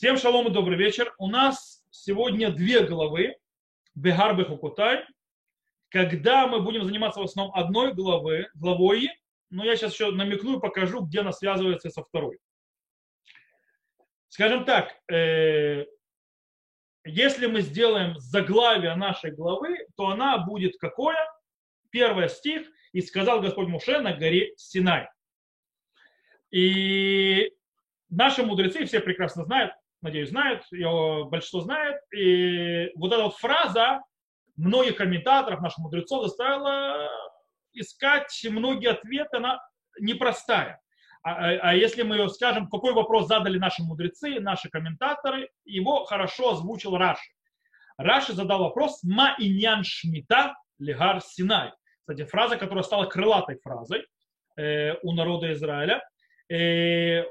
Всем шалом и добрый вечер. У нас сегодня две главы Бегар Бехукутай. Когда мы будем заниматься в основном одной главы, главой, но я сейчас еще намекну и покажу, где она связывается со второй. Скажем так, э, если мы сделаем заглавие нашей главы, то она будет какое? Первый стих. «И сказал Господь Муше на горе Синай». И наши мудрецы все прекрасно знают, надеюсь, знают, ее большинство знает. И вот эта вот фраза многих комментаторов, наших мудрецов заставила искать многие ответы, она непростая. А, а, а если мы скажем, какой вопрос задали наши мудрецы, наши комментаторы, его хорошо озвучил Раши. Раши задал вопрос «Ма иньян шмита легар синай». Кстати, фраза, которая стала крылатой фразой э, у народа Израиля. Э,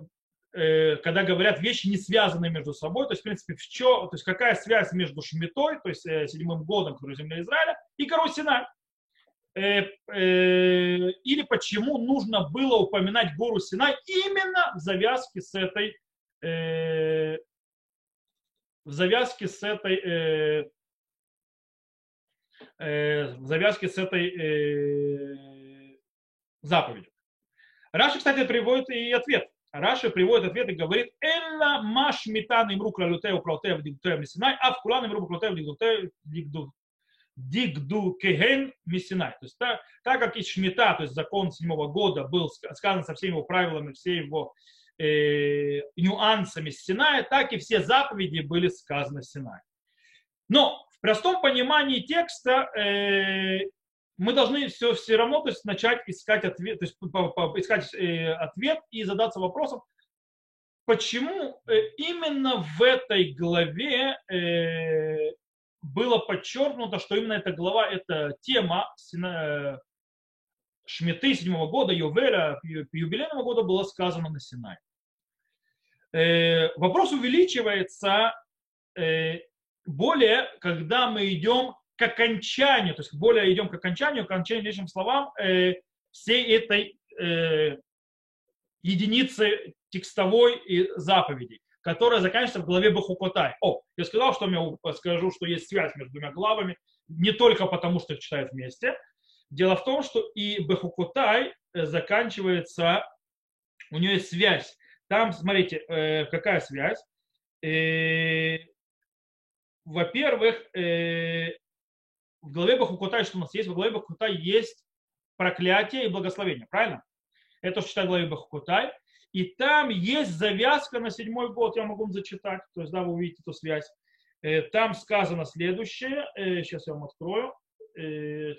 Э, когда говорят вещи не связанные между собой, то есть, в принципе, в чё, то есть какая связь между Шмитой, то есть э, седьмым годом, который земля Израиля, и горой Синай. Э, или почему нужно было упоминать гору Синай именно в завязке с этой в завязке с этой в завязке с этой заповедью. Раши, кстати, приводит и ответ. Раши приводит ответ и говорит, «Элла маш метан имру кралютею кралутею в дигдутею мисинай, а в кулан имру кралутею в дигдутею дигду кеген мисинай». То есть так, так как и шмита, то есть закон седьмого года был сказан со всеми его правилами, все его э, нюансами Синая, так и все заповеди были сказаны Синай. Но в простом понимании текста э, мы должны все, все равно то есть, начать искать ответ, то есть, искать э, ответ и задаться вопросом, почему э, именно в этой главе э, было подчеркнуто, что именно эта глава, эта тема э, Шмиты седьмого года, Йовеля, юбилейного года была сказана на Синай. Э, вопрос увеличивается э, более, когда мы идем к окончанию, то есть более идем к окончанию, к окончанию словам э, всей этой э, единицы текстовой и заповедей, которая заканчивается в главе Бахукотай. О, я сказал, что я скажу, что есть связь между двумя главами, не только потому, что их читают вместе. Дело в том, что и Бахукотай э, заканчивается, у нее есть связь. Там, смотрите, э, какая связь. Э, во-первых, э, в главе Бахукутай, что у нас есть? В главе Бахукутай есть проклятие и благословение, правильно? Это что читаю в главе Бахукутай. И там есть завязка на седьмой год, я могу вам зачитать, то есть, да, вы увидите эту связь. Э, там сказано следующее, сейчас э, я вам открою. Э.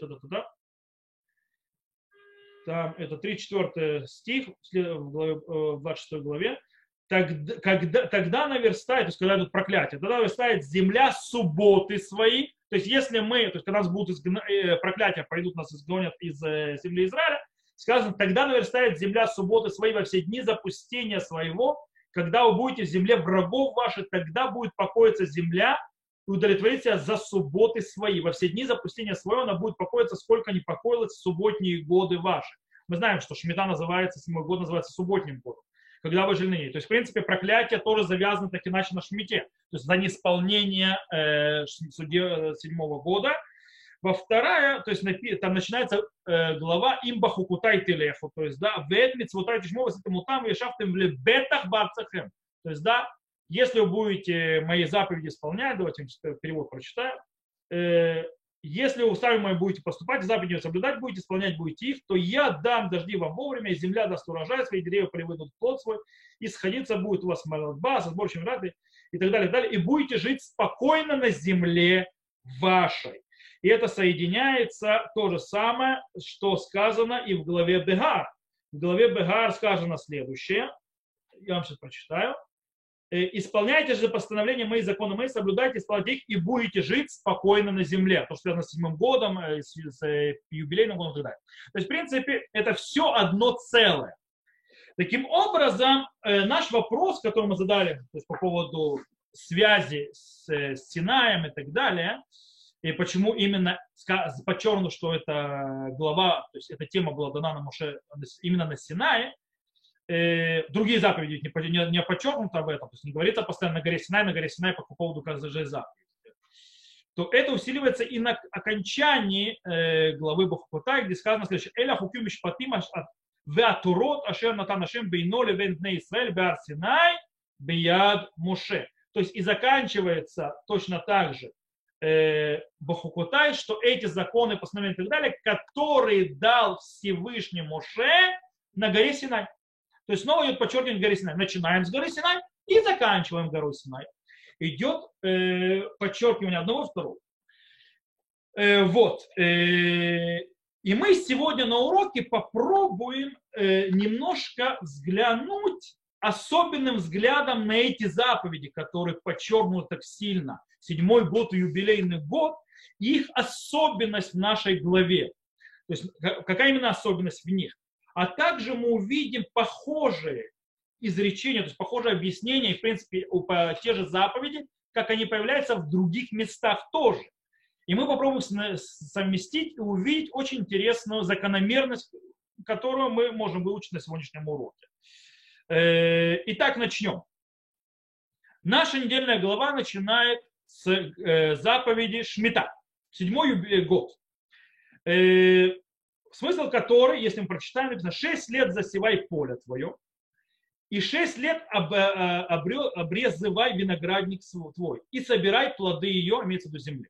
Там это 3-4 стих в, главе, в 26 главе. Тогда, когда, тогда наверстает, то есть когда идут проклятия, тогда наверстает земля субботы свои, то есть если мы, то есть когда нас будут изгна... Э, проклятия пойдут, нас изгонят из э, земли Израиля, сказано, тогда наверстает земля субботы свои во все дни запустения своего, когда вы будете в земле врагов ваших, тогда будет покоиться земля и удовлетвориться за субботы свои. Во все дни запустения своего она будет покоиться, сколько не покоилась в субботние годы ваши. Мы знаем, что Шмита называется, седьмой год называется субботним годом когда вы жены. То есть, в принципе, проклятие тоже завязано так иначе на шмите. То есть за неисполнение э, суде э, седьмого года. Во вторая, то есть там начинается э, глава имба хукутай телеху, то есть да, вет митцвутай тишмова с этим там вешафтем в бетах барцахем. То есть да, если вы будете мои заповеди исполнять, давайте перевод прочитаю, э, если вы сами мои будете поступать, заповеди соблюдать будете, исполнять будете их, то я дам дожди вам вовремя, и земля даст урожай, свои деревья приведут плод свой, и сходиться будет у вас молодба со сборщем рады, и так далее, и далее, и будете жить спокойно на земле вашей. И это соединяется то же самое, что сказано и в главе Бегар. В главе Бегар сказано следующее, я вам сейчас прочитаю. Э, исполняйте же постановления мои, законы мои, соблюдайте, исполняйте их, и будете жить спокойно на земле. То, что связано с седьмым годом, э, с, с э, юбилейным годом и так далее. То есть, в принципе, это все одно целое. Таким образом, наш вопрос, который мы задали то есть, по поводу связи с, с Синаем и так далее, и почему именно подчеркнуто, что эта глава, то есть эта тема была дана на Моше именно на Синае, э, другие заповеди не, не, не подчеркнуто в этом, то есть не говорится постоянно на горе Синай, на горе Синай по поводу каждой заповеди, то это усиливается и на окончании э, главы Бахукотай, где сказано следующее. Эля хуким мишпатим веатурот ашер натан ашем бейно левен бней Исраэль беар Синай бияд Моше. То есть и заканчивается точно так же э, Бахукотай, что эти законы, постановления и так далее, которые дал Всевышний Моше на горе Синай. То есть снова идет подчеркивание горы Синай. Начинаем с горы Синай и заканчиваем горой Синай. Идет э, подчеркивание одного второго. Э, вот. Э, и мы сегодня на уроке попробуем э, немножко взглянуть особенным взглядом на эти заповеди, которые подчеркнуты так сильно. Седьмой год и юбилейный год, их особенность в нашей главе. То есть какая именно особенность в них? А также мы увидим похожие изречения, то есть похожие объяснения, и, в принципе, те же заповеди, как они появляются в других местах тоже. И мы попробуем совместить и увидеть очень интересную закономерность, которую мы можем выучить на сегодняшнем уроке. Э, итак, начнем. Наша недельная глава начинает с э, заповеди Шмита, седьмой год. Э, смысл которой, если мы прочитаем, написано, 6 лет засевай поле твое, и 6 лет об, обрезывай виноградник твой, и собирай плоды ее, имеется в виду земли.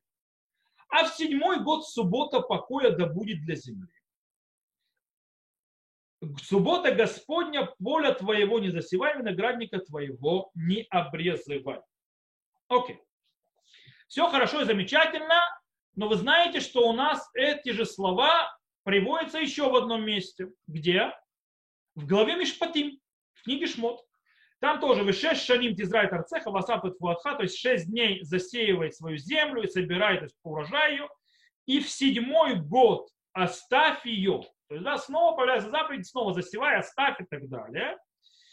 А в седьмой год суббота покоя да будет для земли. Суббота Господня, поля твоего не засевай, виноградника твоего не обрезывай. Окей. Все хорошо и замечательно, но вы знаете, что у нас эти же слова приводятся еще в одном месте. Где? В главе Мишпатим, в книге Шмот. Там тоже вы шесть шаним тизрай тарцеха, васап то есть шесть дней засеивает свою землю и собирает то есть, урожай ее. И в седьмой год оставь ее. То есть, да, снова появляется заповедь, снова засевай, оставь и так далее.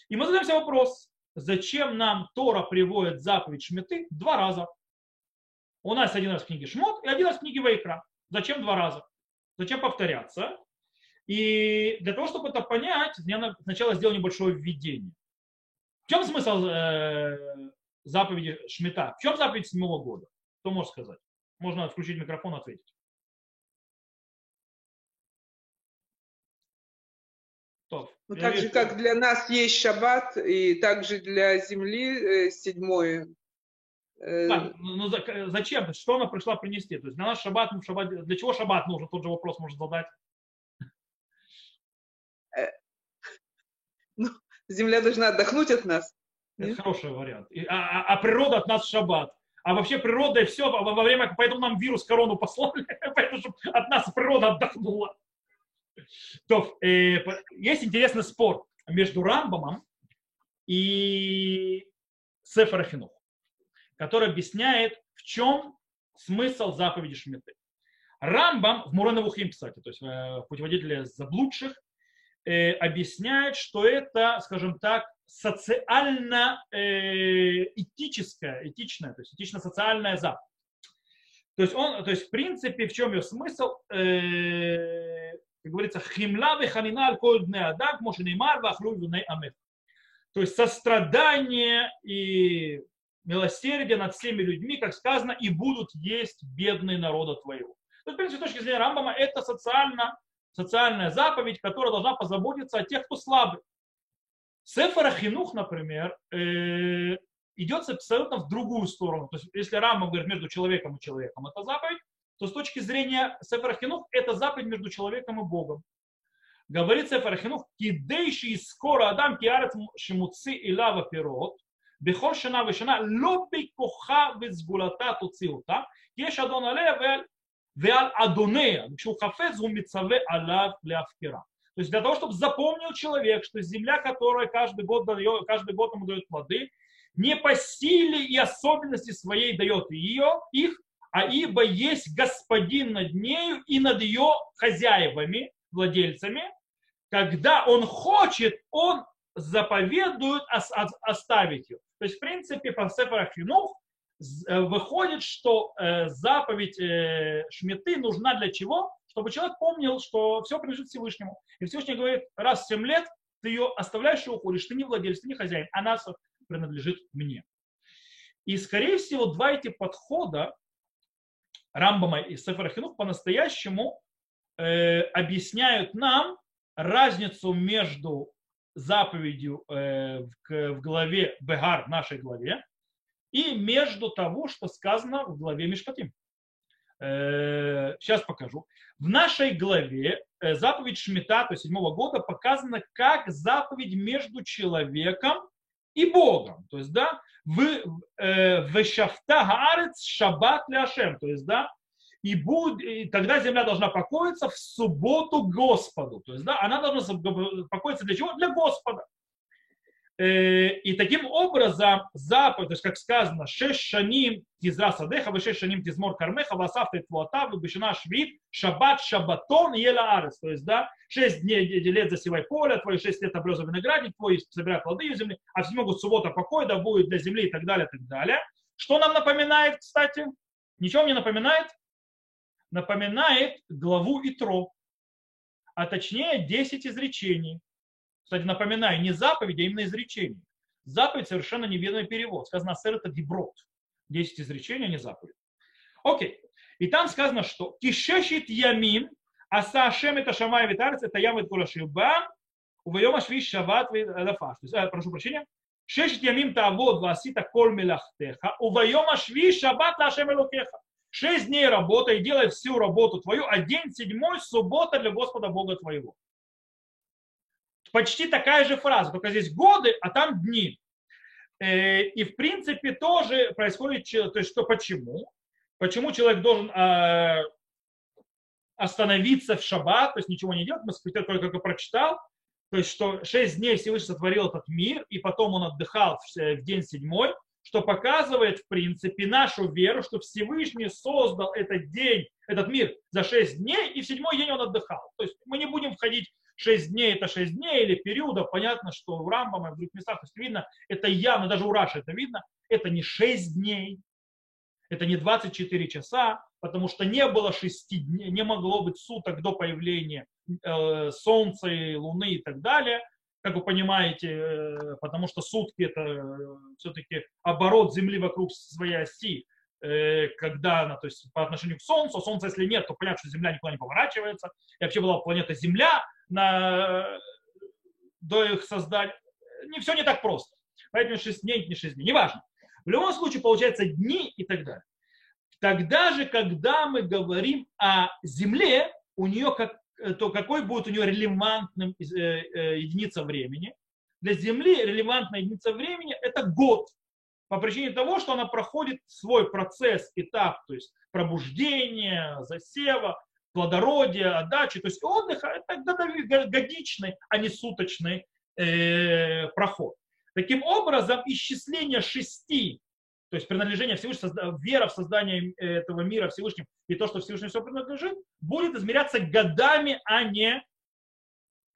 И мы задаемся вопрос, зачем нам Тора приводит заповедь Шметы два раза? У нас один раз в книге Шмот и один раз в книге Вайкра. Зачем два раза? Зачем повторяться? И для того, чтобы это понять, я сначала сделал небольшое введение. В чем смысл э, заповеди Шмита? В чем заповедь седьмого года? Кто может сказать? Можно включить микрофон и ответить. Ну, так же, как для нас есть шаббат, и также для земли э, седьмое. Э, а, ну, ну зачем? Что она пришла принести? То есть для нас шаббат, ну, шаббат, для чего шаббат нужен? Тот же вопрос можно задать. Э, ну, земля должна отдохнуть от нас. Это Нет? хороший вариант. И, а, а, а природа от нас шаббат. А вообще природа и все во, во время, поэтому нам вирус корону послали, поэтому чтобы от нас природа отдохнула. То, э, есть интересный спор между Рамбамом и Сефарахинух, который объясняет, в чем смысл заповеди Шмиты. Рамбам в Муранавухим, кстати, то есть э, путеводителе заблудших, э, объясняет, что это, скажем так, социально-этическая, э, этичная, то есть этично-социальная заповедь. То есть, он, то есть, в принципе, в чем ее смысл? Э, как говорится, химла веханина аль дне адам, моше неймар вахлу амет. То есть сострадание и милосердие над всеми людьми, как сказано, и будут есть бедные народа твоего. То есть, в принципе, с точки зрения Рамбама, это социально, социальная заповедь, которая должна позаботиться о тех, кто слабый. Сефера Хинух, например, э, идет абсолютно в другую сторону. То есть, если Рамбам говорит между человеком и человеком, это заповедь, то с точки зрения Сефер Хинух это заповедь между человеком и Богом. Говорит Сефер Хинух, кидейший скоро Адам киарет шимуци и лава пирот, בכל שנה ושנה, לא בכוחה וסגולתה תוציא אותה, כי יש אדון עליה ועל, ועל אדוניה, כשהוא חפץ הוא מצווה עליו להפקירה. То есть для того, чтобы запомнил человек, что земля, которая каждый год, дает, каждый год ему дает плоды, не по силе и особенности своей дает ее, их, а ибо есть господин над нею и над ее хозяевами, владельцами. Когда он хочет, он заповедует оставить ее. То есть, в принципе, по Сефера Хинух э, выходит, что э, заповедь э, Шмиты нужна для чего? Чтобы человек помнил, что все принадлежит Всевышнему. И Всевышний говорит, раз в 7 лет ты ее оставляешь и уходишь, ты не владелец, ты не хозяин, она принадлежит мне. И, скорее всего, два эти подхода Рамбама и Сефера Хинух по-настоящему э, объясняют нам разницу между заповедью э, в, в главе Бегар, в нашей главе, и между того, что сказано в главе Мишпатим. Э, сейчас покажу. В нашей главе э, заповедь Шмита, то есть седьмого года, показана как заповедь между человеком и Богом. То есть, да, в э, шафта гаарец шаббат ляшем. То есть, да, и, буд, и тогда земля должна покоиться в субботу Господу. То есть, да, она должна покоиться для чего? Для Господа. Э, и таким образом заповедь, то есть, как сказано, шесть шаним тизра садеха, вы шесть шаним тизмор кармеха, васавта и твуата, выбешена швид, шаббат, шаббатон, ела арес. То есть, да, шесть дней лет засевай поле, твои шесть лет обреза виноградник твой, собирай плоды из земли, а в седьмого суббота покой, да будет для земли и так далее, и так далее. Что нам напоминает, кстати? Ничего мне напоминает? Напоминает главу Итро, а точнее 10 изречений кстати, напоминаю, не заповедь, а именно изречение. Заповедь совершенно неверный перевод. Сказано «сэр» это деброд. Десять изречений, а не заповедь. Окей. И там сказано, что «кишешит ямим, аса ашем это шамай витарец, это ям это кулашиба, увоем ашвиш шават вадафаш». Прошу прощения. шешет ямим таавод васита кол мелахтеха, увоем ашвиш шабат лашем элокеха. Шесть дней работай, делай всю работу твою, а день седьмой – суббота для Господа Бога твоего почти такая же фраза, только здесь годы, а там дни. Э, и в принципе тоже происходит, то есть что почему? Почему человек должен а, остановиться в шаббат, то есть ничего не делать, мы только прочитал, то есть что шесть дней Всевышний сотворил этот мир, и потом он отдыхал в день седьмой, что показывает, в принципе, нашу веру, что Всевышний создал этот день, этот мир за шесть дней, и в седьмой день он отдыхал. То есть мы не будем входить 6 дней это 6 дней или периодов, понятно, что в Рамбаме, в других местах, то есть видно, это явно, даже у Раши это видно, это не 6 дней, это не 24 часа, потому что не было 6 дней, не могло быть суток до появления э, Солнца, и Луны и так далее, как вы понимаете, э, потому что сутки это э, все-таки оборот Земли вокруг своей оси, э, когда она, то есть по отношению к Солнцу, Солнца если нет, то понятно, что Земля никуда не поворачивается, и вообще была планета Земля, на, до их создания. Не, все не так просто. Поэтому 6 дней, не 6 дней, неважно. В любом случае получается дни и так далее. Тогда же, когда мы говорим о Земле, у нее как, то какой будет у нее релевантным э, э, единица времени? Для Земли релевантная единица времени – это год. По причине того, что она проходит свой процесс, этап, то есть пробуждения, засева, плодородия, отдачи, то есть отдыха, это годичный, а не суточный э, проход. Таким образом, исчисление шести, то есть принадлежение Всевышнему, вера в создание этого мира Всевышним и то, что Всевышнему все принадлежит, будет измеряться годами, а не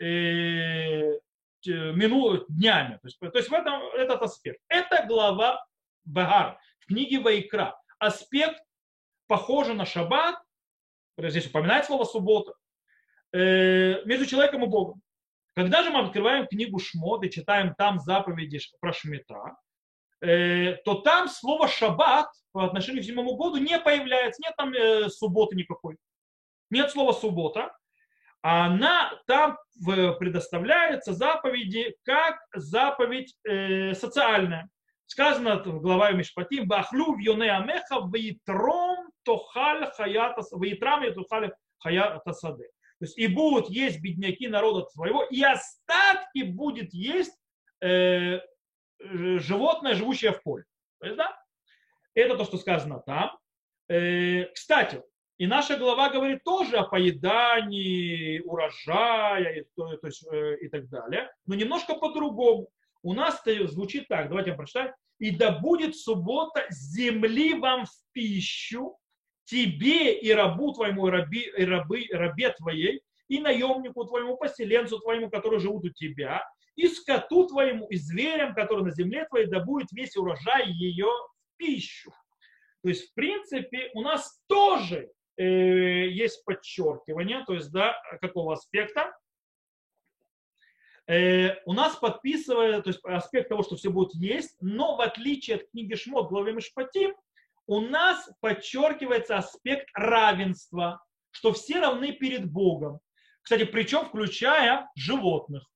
э, мину, днями. То есть, то есть в этом этот аспект. Это глава Багар в книге Вайкра. Аспект похожий на шаббат, здесь упоминает слово суббота, э, между человеком и Богом. Когда же мы открываем книгу Шмод и читаем там заповеди про Шмита, э, то там слово шаббат по отношению к седьмому году не появляется, нет там э, субботы никакой. Нет слова суббота, она там предоставляется заповеди как заповедь социальная. Сказано в главе Мишпатим, «Бахлю в юне амеха вейтром тохаль хаята, вейтрам и тухаль хаята сады». То есть и будут есть бедняки народа своего, и остатки будет есть э, животное, живущее в поле. То есть, да, это то, что сказано там. Э, кстати, и наша глава говорит тоже о поедании урожая и, то, то есть, э, и так далее, но немножко по-другому. У нас это звучит так, давайте я прочитаю. «И да будет суббота земли вам в пищу, тебе и рабу твоему, и, раби, и рабы, рабе твоей, и наемнику твоему, поселенцу твоему, который живут у тебя, и скоту твоему, и зверям, которые на земле твоей, да будет весь урожай ее в пищу». То есть, в принципе, у нас тоже э, есть подчеркивание, то есть, да, какого аспекта? э, у нас подписывает, то есть аспект того, что все будет есть, но в отличие от книги Шмот, главе Мишпатим, у нас подчеркивается аспект равенства, что все равны перед Богом. Кстати, причем включая животных.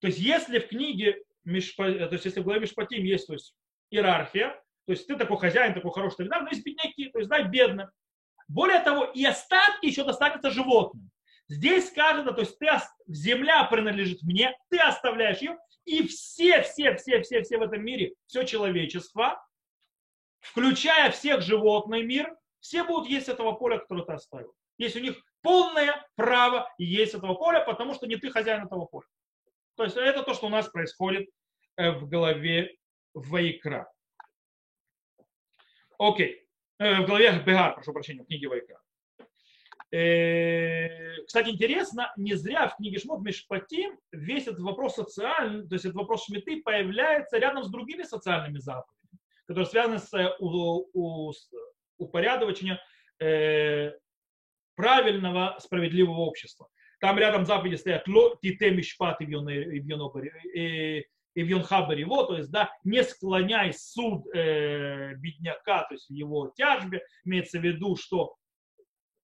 То есть если в книге, то есть если в главе Мишпатим есть то есть, иерархия, то есть ты такой хозяин, такой хороший, далее, но есть бедняки, то есть дай бедным. Более того, и остатки еще достанется животным. Здесь сказано, то есть ты, земля принадлежит мне, ты оставляешь ее, и все, все, все, все, все в этом мире, все человечество, включая всех животный мир, все будут есть этого поля, которое ты оставил. Есть у них полное право есть этого поля, потому что не ты хозяин этого поля. То есть это то, что у нас происходит э, в голове Вайкра. Окей. Э, в голове Бегар, прошу прощения, в книге Вайкра. Э, кстати, интересно, не зря в книге Шмот Мишпатим весь этот вопрос социальный, то есть этот вопрос Шмиты появляется рядом с другими социальными заповедями, которые связаны с упорядочением правильного, справедливого общества. Там рядом заповеди стоят тите мишпат и в Йонхабаре его, то есть, да, не склоняй суд э, бедняка, то есть в его тяжбе, имеется в виду, что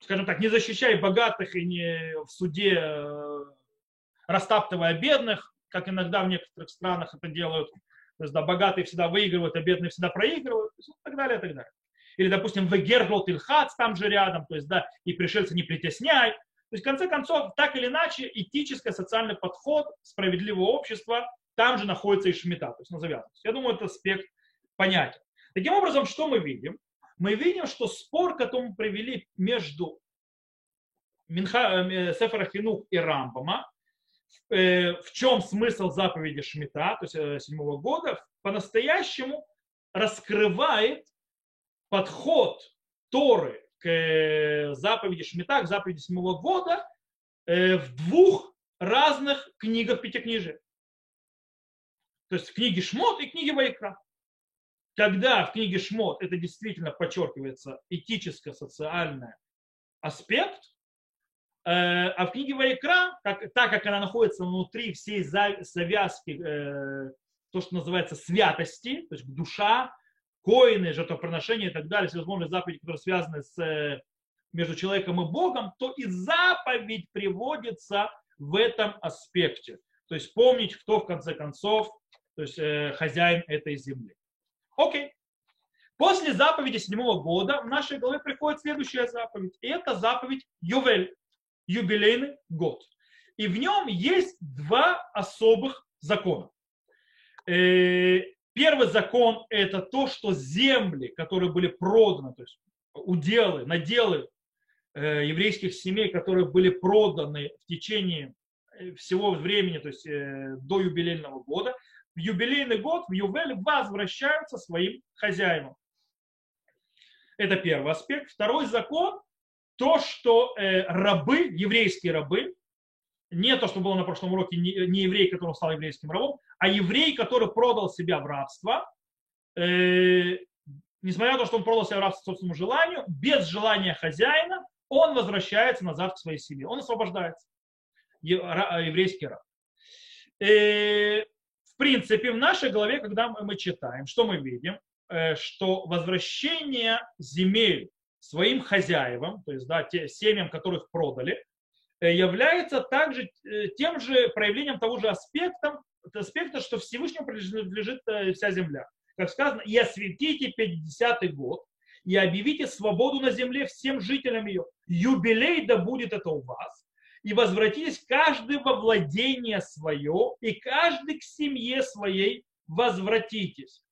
скажем так, не защищай богатых и не в суде э, растаптывая бедных, как иногда в некоторых странах это делают. То есть, да, богатые всегда выигрывают, а бедные всегда проигрывают, и так далее, и так далее. Или, допустим, Вегерглот Ильхац там же рядом, то есть, да, и пришельцы не притесняй. То есть, в конце концов, так или иначе, этический, социальный подход справедливого общества, там же находится и шмита, то есть на завязанность. Я думаю, этот аспект понятен. Таким образом, что мы видим? мы видим, что спор, который мы привели между Минха, э, Сефера Хинух и Рамбама, э, в чем смысл заповеди Шмита, то есть э, седьмого года, по-настоящему раскрывает подход Торы к заповеди Шмита, к заповеди седьмого года в двух разных книгах Пятикнижия. То есть в книге Шмот и книге Вайкра когда в книге Шмот это действительно подчеркивается этическо-социальный аспект, э, а в книге Вайкра, как, так как она находится внутри всей завязки, э, то, что называется святости, то есть душа, коины, жертвоприношения и так далее, всевозможные заповеди, которые связаны с, э, между человеком и Богом, то и заповедь приводится в этом аспекте. То есть помнить, кто в конце концов то есть, хозяин этой земли. Окей. После заповеди седьмого года в нашей голове приходит следующая заповедь. И это заповедь Ювель, юбилейный год. И в нем есть два особых закона. Э, первый закон – это то, что земли, которые были проданы, то есть уделы, наделы э, еврейских семей, которые были проданы в течение э, всего времени, то есть до юбилейного года, в юбилейный год, в Ювель, возвращаются своим хозяевам. Это первый аспект. Второй закон, то, что э, рабы, еврейские рабы, не то, что было на прошлом уроке, не, еврей, который стал еврейским рабом, а еврей, который продал себя в рабство, э, несмотря на то, что он продал себя в рабство собственному желанию, без желания хозяина, он возвращается назад к своей семье, он освобождается, еврейский раб. Э, в принципе, в нашей голове, когда мы читаем, что мы видим? Э, что возвращение земель своим хозяевам, то есть да, те, семьям, которых продали, является также э, тем же проявлением того же аспекта, аспекта что Всевышнему принадлежит вся земля. Как сказано, и осветите 50-й год, и объявите свободу на земле всем жителям ее. Юбилей да будет это у вас и возвратитесь каждый во владение свое, и каждый к семье своей возвратитесь.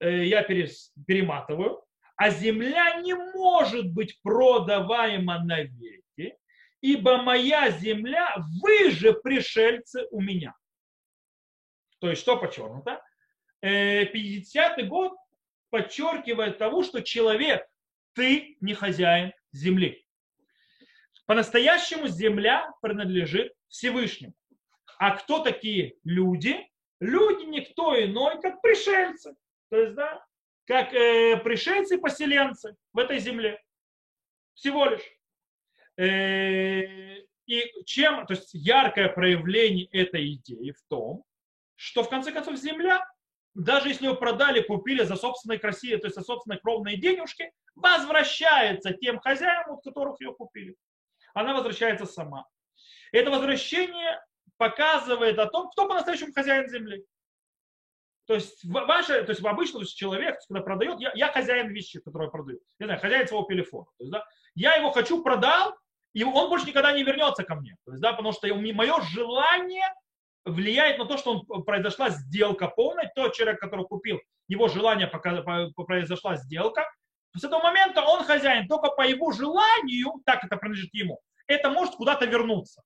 Э, я перематываю. А земля не может быть продаваема навеки, ибо моя земля, вы же пришельцы у меня. То есть что подчеркнуто? 50-й э, год подчеркивает того, что человек, ты не хозяин земли. По-настоящему земля принадлежит Всевышнему. А кто такие люди? Люди никто иной, как пришельцы. То есть, да, как э, пришельцы-поселенцы в этой земле. Всего лишь. Э, И чем, то есть яркое проявление этой идеи в том, что в конце концов земля, даже если ее продали, купили за собственной красивые, то есть за собственной кровные денежки, возвращается тем хозяевам, от которых ее купили. Она возвращается сама. Это возвращение показывает о том, кто по-настоящему хозяин земли. То есть, ваше, то есть обычно то есть человек, когда продает, я, я хозяин вещи, которую я продаю. Не знаю, хозяин своего телефона. То есть, да, я его хочу, продал, и он больше никогда не вернется ко мне. То есть, да, потому что мое желание влияет на то, что он, произошла сделка полная. Тот человек, который купил, его желание пока, произошла сделка. С этого момента он хозяин, только по его желанию, так это принадлежит ему, это может куда-то вернуться.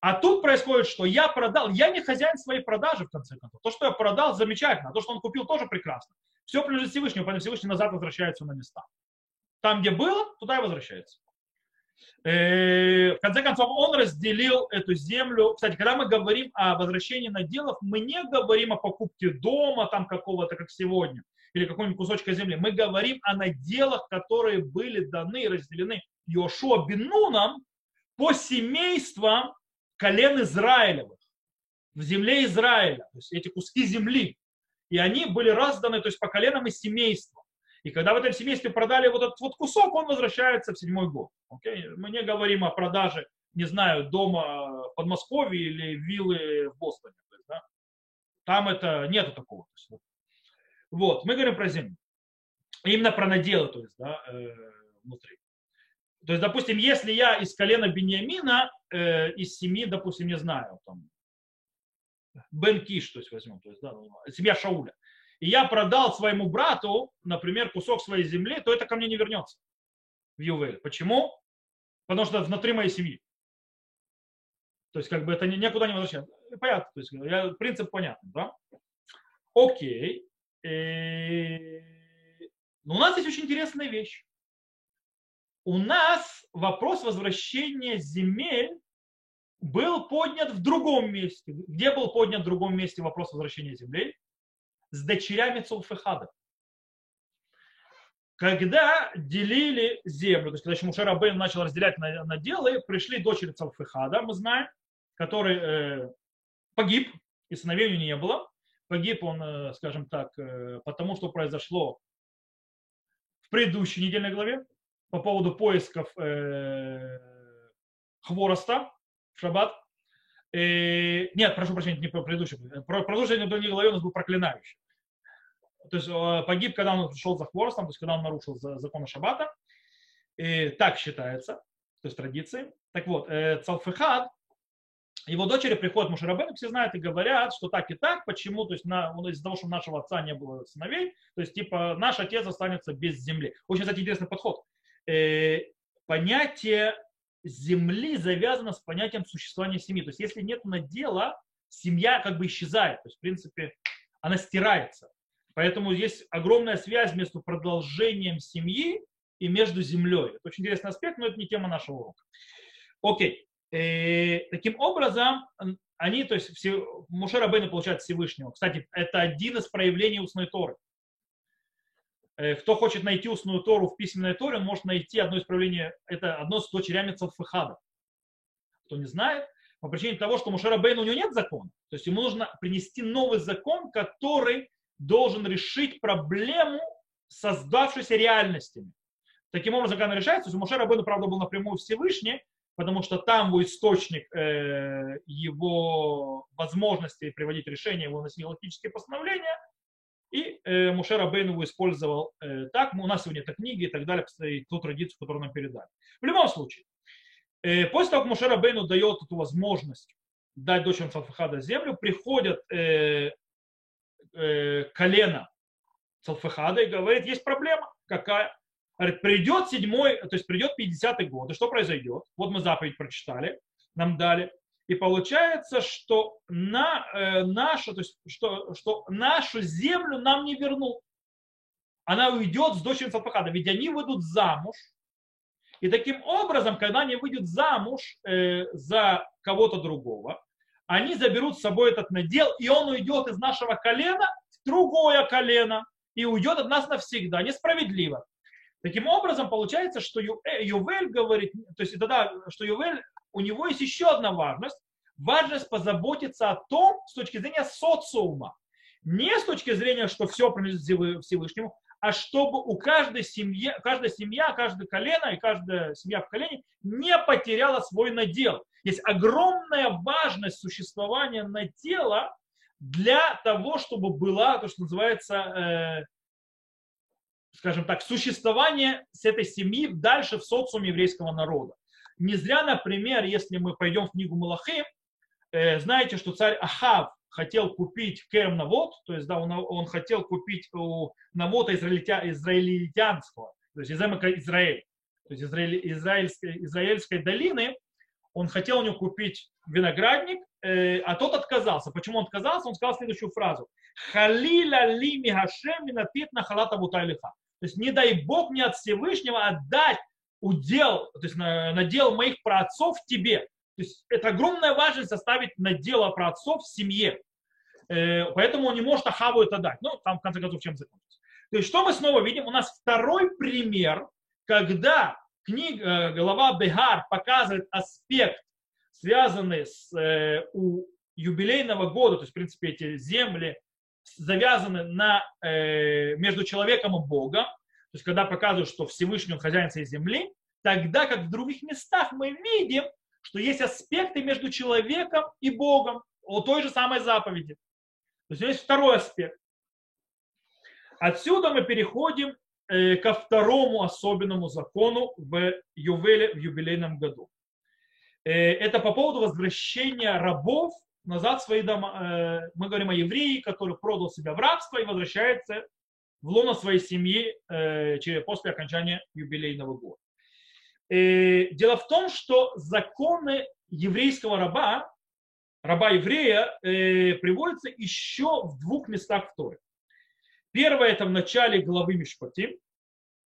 А тут происходит, что я продал, я не хозяин своей продажи, в конце концов. То, что я продал, замечательно. А то, что он купил, тоже прекрасно. Все принадлежит Всевышнему, поэтому Всевышний назад возвращается на места. Там, где было, туда и возвращается. Э, в конце концов, он разделил эту землю. Кстати, когда мы говорим о возвращении наделов, мы не говорим о покупке дома там какого-то, как сегодня, или какого-нибудь кусочка земли. Мы говорим о наделах, которые были даны и разделены Йошуа Бенуном по семействам колен Израилевых в земле Израиля, то есть эти куски земли. И они были разданы, то есть по коленам и семействам. И когда в этом семействе продали вот этот вот кусок, он возвращается в седьмой год. Okay? Мы не говорим о продаже, не знаю, дома в Подмосковье или виллы в Бостоне. То есть, да? Там это нету такого. Вот, мы говорим про землю. Именно про наделы, то есть, да, э, внутри. То есть, допустим, если я из колена Бениамина, э, из семьи, допустим, не знаю, там, Бен Киш, то есть возьмем, то есть, да, ну, семья Шауля, и я продал своему брату, например, кусок своей земли, то это ко мне не вернется в Ювель. Почему? Потому что внутри моей семьи. То есть, как бы это никуда не возвращается. Понятно, то есть, я, принцип понятен, да? Окей. И... Но у нас есть очень интересная вещь у нас вопрос возвращения земель был поднят в другом месте. Где был поднят в другом месте вопрос возвращения землей? С дочерями Цулфехада. Когда делили землю, то есть когда еще Мушер Абейн начал разделять на, на делы, пришли дочери Цалфехада, мы знаем, который э, погиб, и сыновей у него не было. Погиб он, э, скажем так, э, потому что произошло в предыдущей недельной главе, по поводу поисков э, хвороста в шаббат. Э, нет, прошу прощения, не про предыдущий. Про главы у нас был проклинающий. То есть э, погиб, когда он шел за хворостом, то есть когда он нарушил законы шаббата. И так считается, то есть традиции. Так вот, э, Цалфехад, его дочери приходят Мушарабену, все знают и говорят, что так и так, почему, то есть на, из-за того, что у нашего отца не было сыновей, то есть типа наш отец останется без земли. Очень, кстати, интересный подход. Э, понятие земли завязано с понятием существования семьи. То есть если нет надела, семья как бы исчезает. То есть, в принципе, она стирается. Поэтому есть огромная связь между продолжением семьи и между землей. Это очень интересный аспект, но это не тема нашего урока. Окей. Э, таким образом, они, то есть все, Мушер Абейна получает Всевышнего. Кстати, это один из проявлений устной Торы. Э, кто хочет найти устную Тору в письменной Торе, он может найти одно исправление, это одно с дочерями Цалфахада. Кто не знает, по причине того, что Мушера Бейна у него нет закона. То есть ему нужно принести новый закон, который должен решить проблему создавшейся реальностями. Таким образом, когда она решается, то есть Мушера Бейна, правда, был напрямую Всевышний, потому что там его источник э, его возможности приводить решения, его логические постановления – и э, Мушер Абейн его использовал э, так. У нас сегодня это книги и так далее, и ту традицию, которую нам передали. В любом случае, э, после того, как Мушер Абейну дает эту возможность дать дочерям Салфахада землю, приходят э, э, колено Салфахада и говорит, есть проблема. Какая? Говорит, придет седьмой, то есть придет 50-й год, и что произойдет? Вот мы заповедь прочитали, нам дали. И получается, что на, э, нашу, то есть, что, что нашу землю нам не вернут. Она уйдет с дочерью Сапахада, ведь они выйдут замуж. И таким образом, когда они выйдут замуж э, за кого-то другого, они заберут с собой этот надел, и он уйдет из нашего колена в другое колено, и уйдет от нас навсегда. Несправедливо. Таким образом, получается, что Ювель говорит, то есть тогда, что Ювель у него есть еще одна важность. Важность позаботиться о том с точки зрения социума. Не с точки зрения, что все принадлежит Всевышнему, а чтобы у каждой семьи, каждая семья, каждое колено и каждая семья в колене не потеряла свой надел. Есть огромная важность существования надела для того, чтобы была то, что называется, э, скажем так, существование с этой семьи дальше в социуме еврейского народа. Не зря, например, если мы пойдем в книгу Малахим, э, знаете, что царь Ахав хотел купить Керм Навод, то есть да, он, он хотел купить у Навода израильтя, израильтянского, то есть Израиль, Израиль то есть израиль, израильской, израильской долины, он хотел у него купить виноградник, э, а тот отказался. Почему он отказался? Он сказал следующую фразу. Халиля ли мигашем минатит на халата. То есть не дай Бог мне от Всевышнего отдать удел, то есть надел моих праотцов тебе. То есть это огромная важность оставить надела праотцов в семье. Э, поэтому он не может Ахаву это дать. Ну, там, в конце концов, чем закончится. То есть, что мы снова видим? У нас второй пример, когда книга, э, глава Бегар показывает аспект, связанный с э, у юбилейного года, то есть, в принципе, эти земли завязаны на, между человеком и Богом, то есть, когда показывают, что Всевышний он хозяин всей земли, тогда как в других местах мы видим, что есть аспекты между человеком и Богом о той же самой заповеди. То есть есть второй аспект. Отсюда мы переходим э, ко второму особенному закону в Ювеле, в юбилейном году. Э, это по поводу возвращения рабов назад в свои дома. Э, мы говорим о евреи, который продал себя в рабство и возвращается в лоно своей семьи после окончания юбилейного года. Дело в том, что законы еврейского раба раба-еврея э, приводится еще в двух местах в Торе. Первое это в начале главы Мишпатим,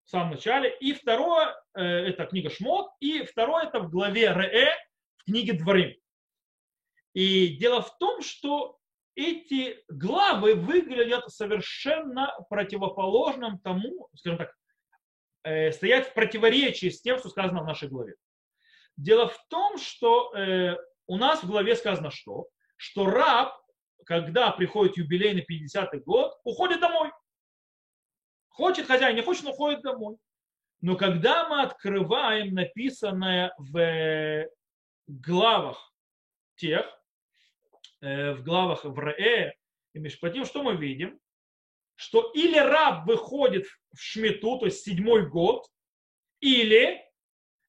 в самом начале, и второе э, это книга Шмот, и второе это в главе Ре в книге Дворим. И дело в том, что эти главы выглядят совершенно противоположным тому, скажем так, э, стоят в противоречии с тем, что сказано в нашей главе. Дело в том, что э, у нас в главе сказано что? Что раб, когда приходит юбилейный 50-й год, уходит домой. Хочет хозяин, не хочет, но уходит домой. Но когда мы открываем написанное в главах тех, э, в главах в Ре и Мишпатим, что мы видим? Что или раб выходит в шмету, то есть седьмой год, или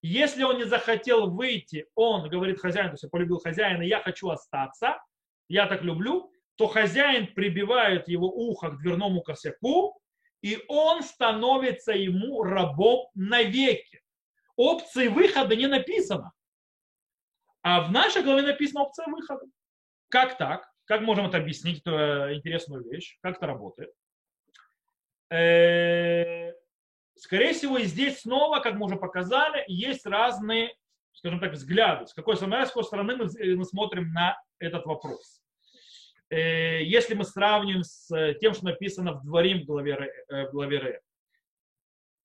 если он не захотел выйти, он говорит хозяину, то есть я полюбил хозяина, я хочу остаться, я так люблю, то хозяин прибивает его ухо к дверному косяку, и он становится ему рабом навеки. Опции выхода не написано. А в нашей главе написана опция выхода. Как так? Как можем это объяснить, эту э, интересную вещь? Как это работает? Э, скорее всего, и здесь снова, как мы уже показали, есть разные, скажем так, взгляды. С какой, стороны, с стороны мы, э, мы смотрим на этот вопрос. Если мы сравним с тем, что написано в Дворим в главе, в главе Ре.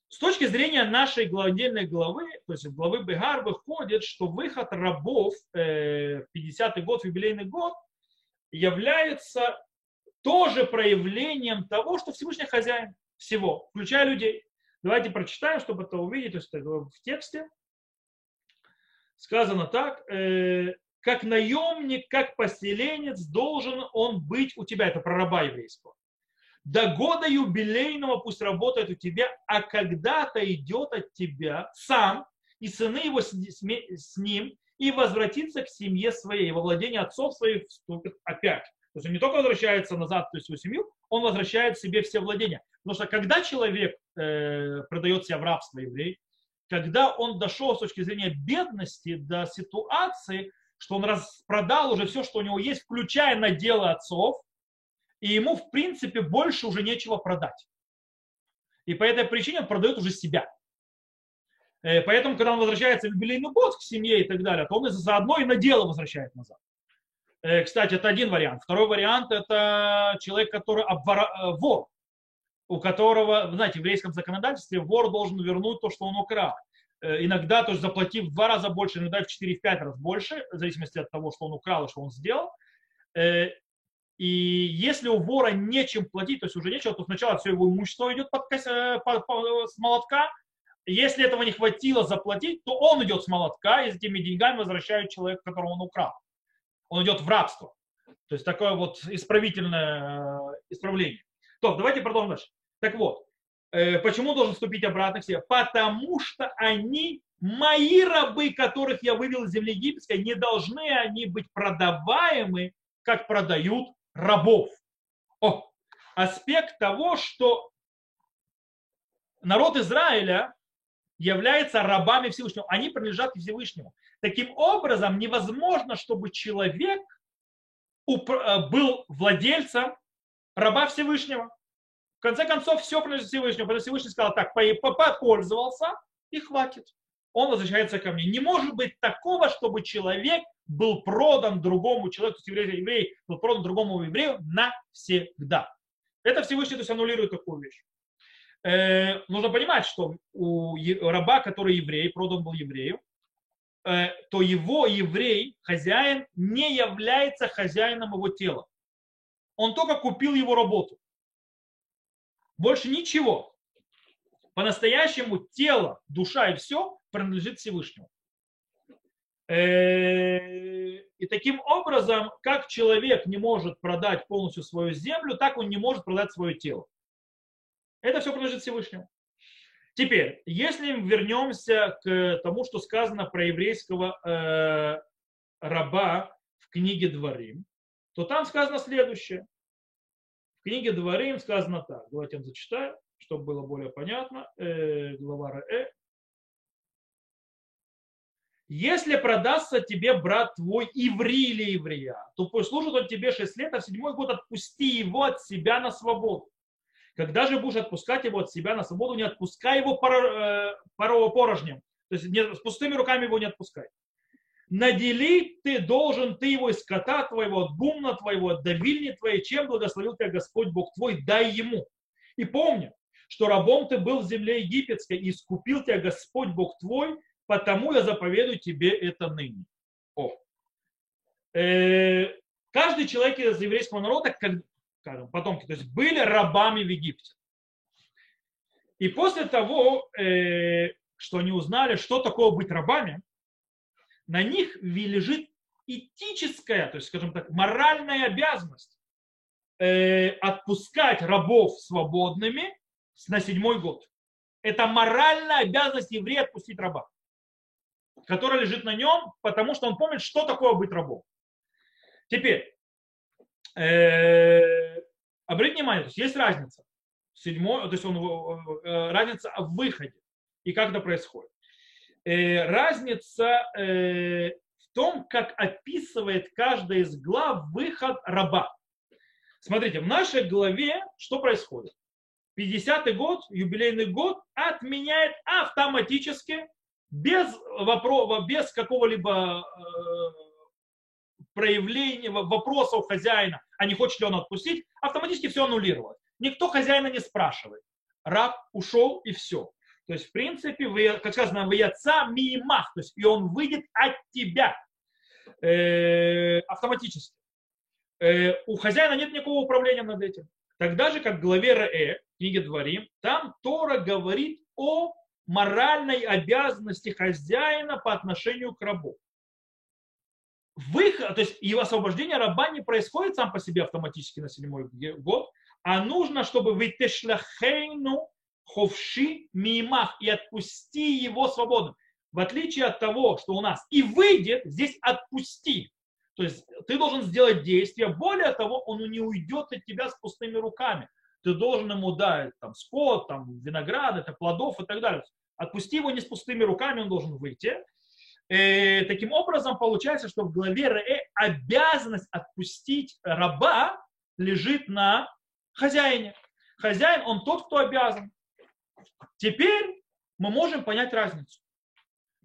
С точки зрения нашей отдельной главы, то есть главы Бегар, выходит, что выход рабов в 50-й год, в юбилейный год, является тоже проявлением того, что Всевышний хозяин всего, включая людей. Давайте прочитаем, чтобы это увидеть. То есть в тексте сказано так, э, как наемник, как поселенец должен он быть у тебя. Это про раба еврейского. До года юбилейного пусть работает у тебя, а когда-то идет от тебя сам, и сыны его с, ним, и возвратится к семье своей, во владение отцов своих вступит опять. То есть он не только возвращается назад, в свою семью, он возвращает себе все владения. Потому что когда человек э, продает себя в рабство еврей, когда он дошел с точки зрения бедности до ситуации, что он распродал уже все, что у него есть, включая наделы отцов, и ему, в принципе, больше уже нечего продать. И по этой причине он продает уже себя. Э, поэтому, когда он возвращается в юбилейный год к семье и так далее, то он заодно и на дело возвращает назад. Э, кстати, это один вариант. Второй вариант – это человек, который обвора... Э, вор, у которого, знаете, в еврейском законодательстве вор должен вернуть то, что он украл. иногда тоже заплатив в два раза больше, иногда в 4-5 раз больше, в зависимости от того, что он украл и что он сделал. Э, и если у вора нечем платить, то есть уже нечего, то сначала все его имущество идет под, под, под, с молотка. Если этого не хватило заплатить, то он идет с молотка и с этими деньгами возвращает человека, которого он украл. Он идет в рабство. То есть такое вот исправительное исправление. То, давайте продолжим дальше. Так вот, э, почему должен вступить обратно к себе? Потому что они мои рабы, которых я вывел из земли египетской, не должны они быть продаваемы, как продают рабов. О, аспект того, что народ Израиля является рабами Всевышнего. Они принадлежат Всевышнему. Таким образом, невозможно, чтобы человек э, был владельцем раба Всевышнего. В конце концов, все принадлежит Всевышнему. Потому Всевышний сказал так, попользовался и хватит. Он возвращается ко мне. Не может быть такого, чтобы человек был продан другому человеку, еврей, еврей был продан другому еврею навсегда. Это Всевышний то есть аннулирует такую вещь. Э, нужно понимать, что у раба, который еврей, продан был еврею, э, то его еврей, хозяин, не является хозяином его тела. Он только купил его работу. Больше ничего. По-настоящему тело, душа и все принадлежит Всевышнему. Э, и таким образом, как человек не может продать полностью свою землю, так он не может продать свое тело. Это все принадлежит Всевышнему. Теперь, если вернемся к тому, что сказано про еврейского э, раба в книге Дворим, то там сказано следующее. В книге Дворим сказано так. Давайте я вам зачитаю, чтобы было более понятно. Э, глава Ре. Если продастся тебе брат твой иври или еврея, то служит он тебе 6 лет, а в седьмой год отпусти его от себя на свободу. Когда же будешь отпускать его от себя на свободу, не отпускай его э, порожнем. То есть не, с пустыми руками его не отпускай. Наделить ты должен ты его из скота твоего, от бумна твоего, от давильни твоей, чем благословил тебя Господь Бог твой, дай ему. И помни, что рабом ты был в земле египетской, и искупил тебя Господь Бог твой, потому я заповедую тебе это ныне. О. Э, каждый человек из еврейского народа, как, скажем, потомки, то есть были рабами в Египте. И после того, э, что они узнали, что такое быть рабами, на них лежит этическая, то есть, скажем так, моральная обязанность э, отпускать рабов свободными на седьмой год. Это моральная обязанность еврея отпустить раба которая лежит на нем, потому что он помнит, что такое быть рабом. Теперь, э, обратите внимание, то есть есть разница. Седьмой, то есть он, э, разница в выходе и как это происходит. Э, разница э, в том, как описывает каждая из глав выход раба. Смотрите, в нашей главе что происходит? 50-й год, юбилейный год отменяет автоматически без, вопроса, без какого-либо э, проявления, вопросов хозяина, а не хочет ли он отпустить, автоматически все аннулировалось. Никто хозяина не спрашивает. Раб ушел и все. То есть, в принципе, вы, как сказано, вы отца мимах, то есть и он выйдет от тебя э, автоматически. Э, у хозяина нет никакого управления над этим. Тогда же, как в главе Ре, книге Дворим, там Тора говорит о моральной обязанности хозяина по отношению к рабу. Выход, то есть его освобождение раба не происходит сам по себе автоматически на седьмой год, а нужно, чтобы вытешлахейну ховши мимах и отпусти его свободным. В отличие от того, что у нас и выйдет, здесь отпусти. То есть ты должен сделать действие. Более того, он не уйдет от тебя с пустыми руками. Ты должен ему дать там, скот, там, виноград, это плодов и так далее. Отпусти его не с пустыми руками, он должен выйти. И э, таким образом, получается, что в главе Ре обязанность отпустить раба лежит на хозяине. Хозяин, он тот, кто обязан. Теперь мы можем понять разницу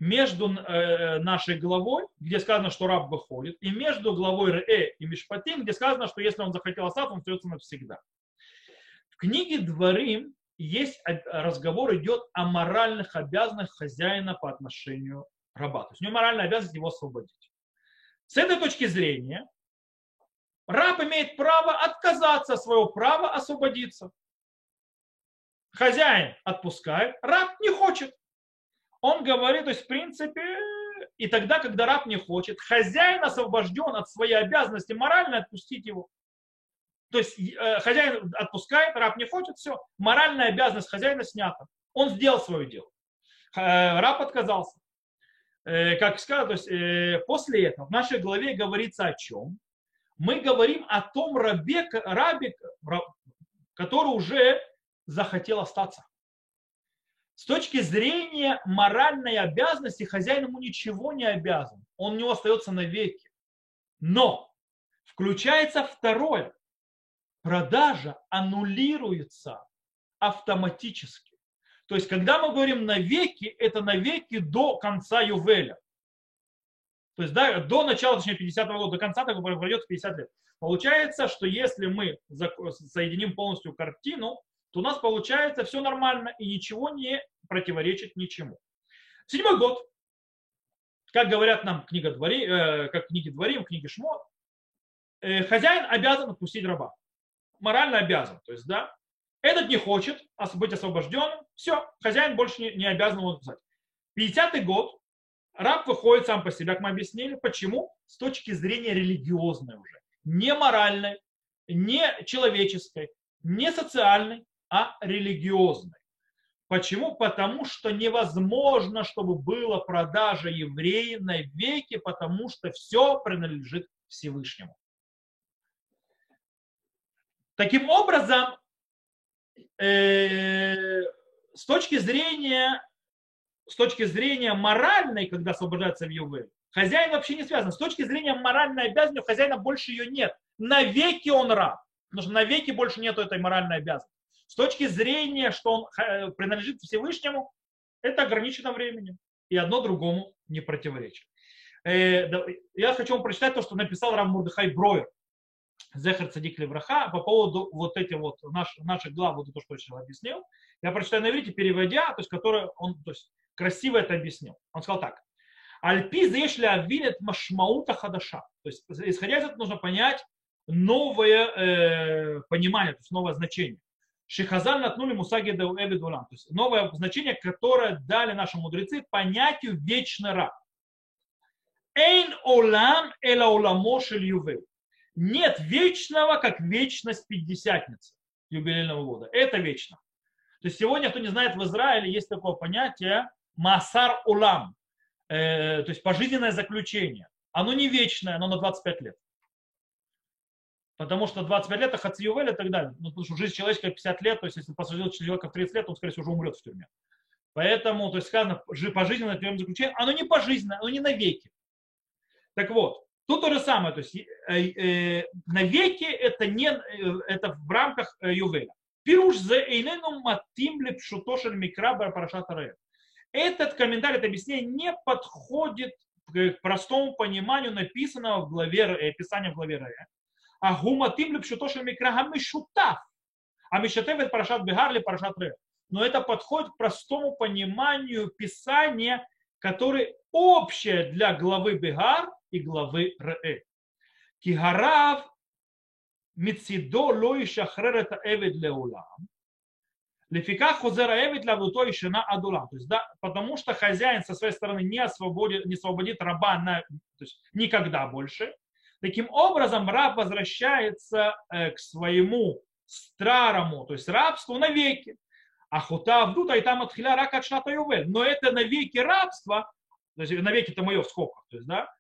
между э, нашей главой, где сказано, что раб выходит, и между главой Ре и Мишпатим, где сказано, что если он захотел остаться, он остается навсегда. В книге Дворим есть разговор идет о моральных обязанностях хозяина по отношению раба. То есть у него моральная обязанность его освободить. С этой точки зрения раб имеет право отказаться от своего права освободиться. Хозяин отпускает, раб не хочет. Он говорит, то есть в принципе, и тогда, когда раб не хочет, хозяин освобожден от своей обязанности морально отпустить его. То есть э, хозяин отпускает, раб не хочет, все, моральная обязанность хозяина снята. Он сделал свое дело. Э, раб отказался. Э, как сказать, то есть после этого в нашей главе говорится о чем? Мы говорим о том рабе, рабе который уже захотел остаться. С точки зрения моральной обязанности хозяин ему ничего не обязан. Он у него остается навеки. Но включается второе. Продажа аннулируется автоматически. То есть, когда мы говорим навеки, это навеки до конца Ювеля. То есть да, до начала, точнее, 50-го года, до конца так пройдет 50 лет. Получается, что если мы соединим полностью картину, то у нас получается все нормально и ничего не противоречит ничему. Седьмой год, как говорят нам книга Двори, э, как книги Дворим, книги Шмот, э, хозяин обязан отпустить раба. Морально обязан. То есть, да, этот не хочет быть освобожденным, все, хозяин больше не, не обязан его отпускать. 50-й год, раб выходит сам по себе, как мы объяснили. Почему? С точки зрения религиозной уже. Не моральной, не человеческой, не социальной, а религиозной. Почему? Потому что невозможно, чтобы была продажа евреев на веки, потому что все принадлежит Всевышнему. Таким образом, э, с точки зрения с точки зрения моральной, когда освобождается в Ювель, хозяин вообще не связан. С точки зрения моральной обязанности у хозяина больше ее нет. Навеки он раб. Потому что навеки больше нет этой моральной обязанности. С точки зрения, что он э, принадлежит Всевышнему, это ограничено временем. И одно другому не противоречит. Э, я хочу вам прочитать то, что написал Рам Мурдыхай Броер. Зехар Цадик Левраха по поводу вот этих вот наш, наших глав, вот то, что я сейчас объяснил. Я прочитаю на иврите, переводя, то есть, который он то есть, красиво это объяснил. Он сказал так. Альпи зешли авилет машмаута хадаша. То есть, исходя из этого, нужно понять новое э, понимание, то есть новое значение. Шихазаль натнули мусаги эвид улам. То есть новое значение, которое дали наши мудрецы понятию вечный раб. Эйн олам эла оламо ювел. Нет вечного, как вечность пятидесятницы юбилейного года. Это вечно. То есть сегодня, кто не знает, в Израиле есть такое понятие масар улам, э, то есть пожизненное заключение. Оно не вечное, оно на 25 лет. Потому что 25 лет это хациювель и так далее. Ну, потому что жизнь человеческая 50 лет, то есть если посадил человека в 30 лет, он, скорее всего, уже умрет в тюрьме. Поэтому, то есть сказано, пожизненное тюремное заключение, оно не пожизненное, оно не навеки. Так вот, тут то же самое, то есть э, э, навеки это не, э, это в рамках э, Ювеля. Пируш за эйнену матим лепшутошель микра парашат Этот комментарий, это объяснение не подходит к простому пониманию написанного в главе, описания в главе Ре. А гуматим лепшуто микра хамишутав. А мишатев это парашат бегар или парашат ре. Но это подходит к простому пониманию Писания, которое общее для главы Бегар и главы Ре. Кигарав мецидо ло ишахрер это эвид леулам. Лефика хозера эвид лавуто и адулам. То есть, да, потому что хозяин со своей стороны не освободит, не освободит раба на, то есть, никогда больше. Таким образом, раб возвращается э, к своему старому, то есть рабству навеки. А хута авдута и там отхиля рака от ювель. Но это навеки есть навеки это мое в скобках, то есть, да,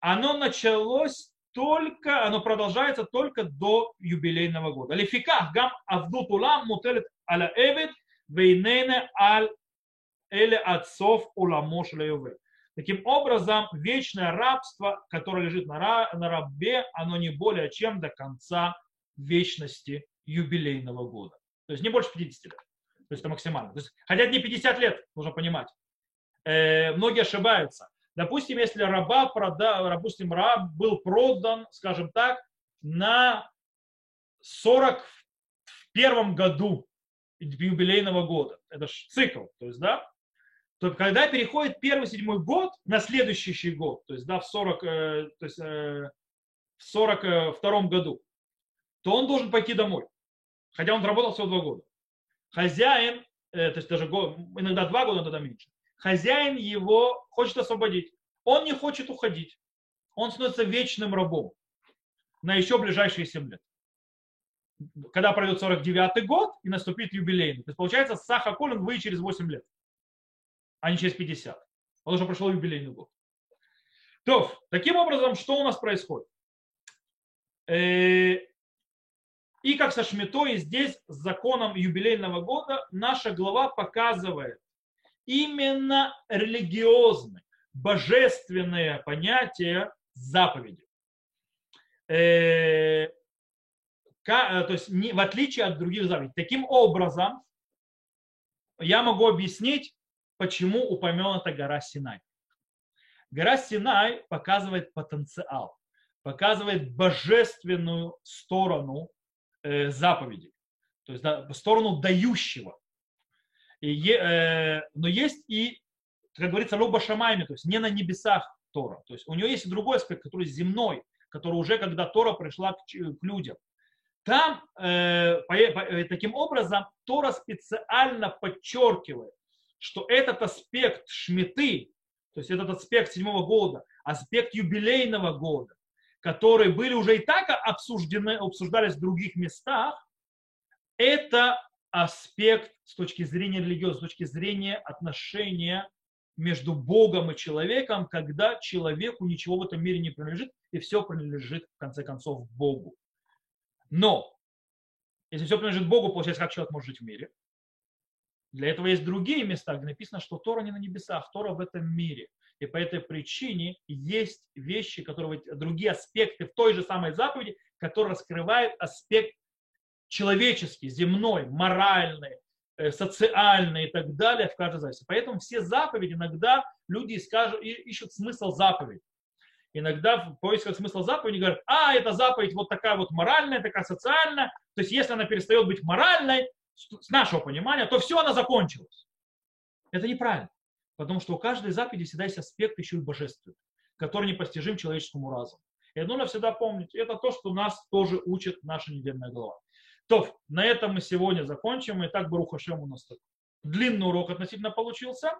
оно началось только, оно продолжается только до юбилейного года. Лификах гам авдут улам мутелет аля эвид вейнене аль эле отцов уламош ювель. Таким образом, вечное рабство, которое лежит на, на рабе, оно не более чем до конца вечности юбилейного года. То есть не больше 50 лет. То есть это максимально. То есть, хотя не 50 лет, нужно понимать. Э, многие ошибаются. Допустим, если раба прода, допустим, раб был продан, скажем так, на 41 году юбилейного года. Это же цикл, то есть, да, то когда переходит первый седьмой год на следующий год, то есть, да, в 40, э, то есть, э, в 42 году, то он должен пойти домой. Хотя он работал всего два года. Хозяин, э, то есть даже год, иногда два года, тогда меньше. Хозяин его хочет освободить. Он не хочет уходить. Он становится вечным рабом на еще ближайшие 7 лет. Когда пройдет 49 год и наступит юбилейный. То есть получается, Саха Колин вы через 8 лет, а не через 50. Он уже прошел юбилейный год. То, таким образом, что у нас происходит? Э, и как со Шмитой, здесь с законом юбилейного года наша глава показывает именно религиозное, божественное понятие заповеди. Э, то есть не, в отличие от других заповедей. Таким образом, я могу объяснить, почему упомянута гора Синай. Гора Синай показывает потенциал, показывает божественную сторону э, заповеди, то есть да, сторону дающего. И, э, но есть и, как говорится, лоба шамайми, то есть не на небесах Тора. То есть у него есть и другой аспект, который земной, который уже когда Тора пришла к, к людям. Там э, по, по, таким образом Тора специально подчеркивает, что этот аспект шмиты, то есть этот аспект седьмого года, аспект юбилейного года, которые были уже и так обсуждены, обсуждались в других местах, это аспект с точки зрения религиозной, с точки зрения отношения между Богом и человеком, когда человеку ничего в этом мире не принадлежит, и все принадлежит, в конце концов, Богу. Но, если все принадлежит Богу, получается, как человек может жить в мире? Для этого есть другие места, где написано, что Тора не на небесах, Тора в этом мире. И по этой причине есть вещи, которые, другие аспекты в той же самой заповеди, которые раскрывают аспект человеческий, земной, моральный, э, социальный и так далее в каждой заповеди. Поэтому все заповеди иногда люди скажут, ищут смысл заповеди. Иногда в поисках смысла заповеди говорят, а, эта заповедь вот такая вот моральная, такая социальная. То есть если она перестает быть моральной, с нашего понимания, то все, она закончилась. Это неправильно. Потому что у каждой заповеди всегда есть аспект еще и божественный, который непостижим человеческому разуму. И это нужно всегда помнить. Это то, что нас тоже учит наша недельная глава. То, на этом мы сегодня закончим. Итак, Баруха Шем у нас длинный урок относительно получился.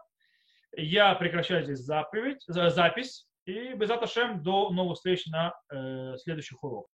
Я прекращаю здесь заповедь, запись. И без Шем до новых встреч на э, следующих уроках.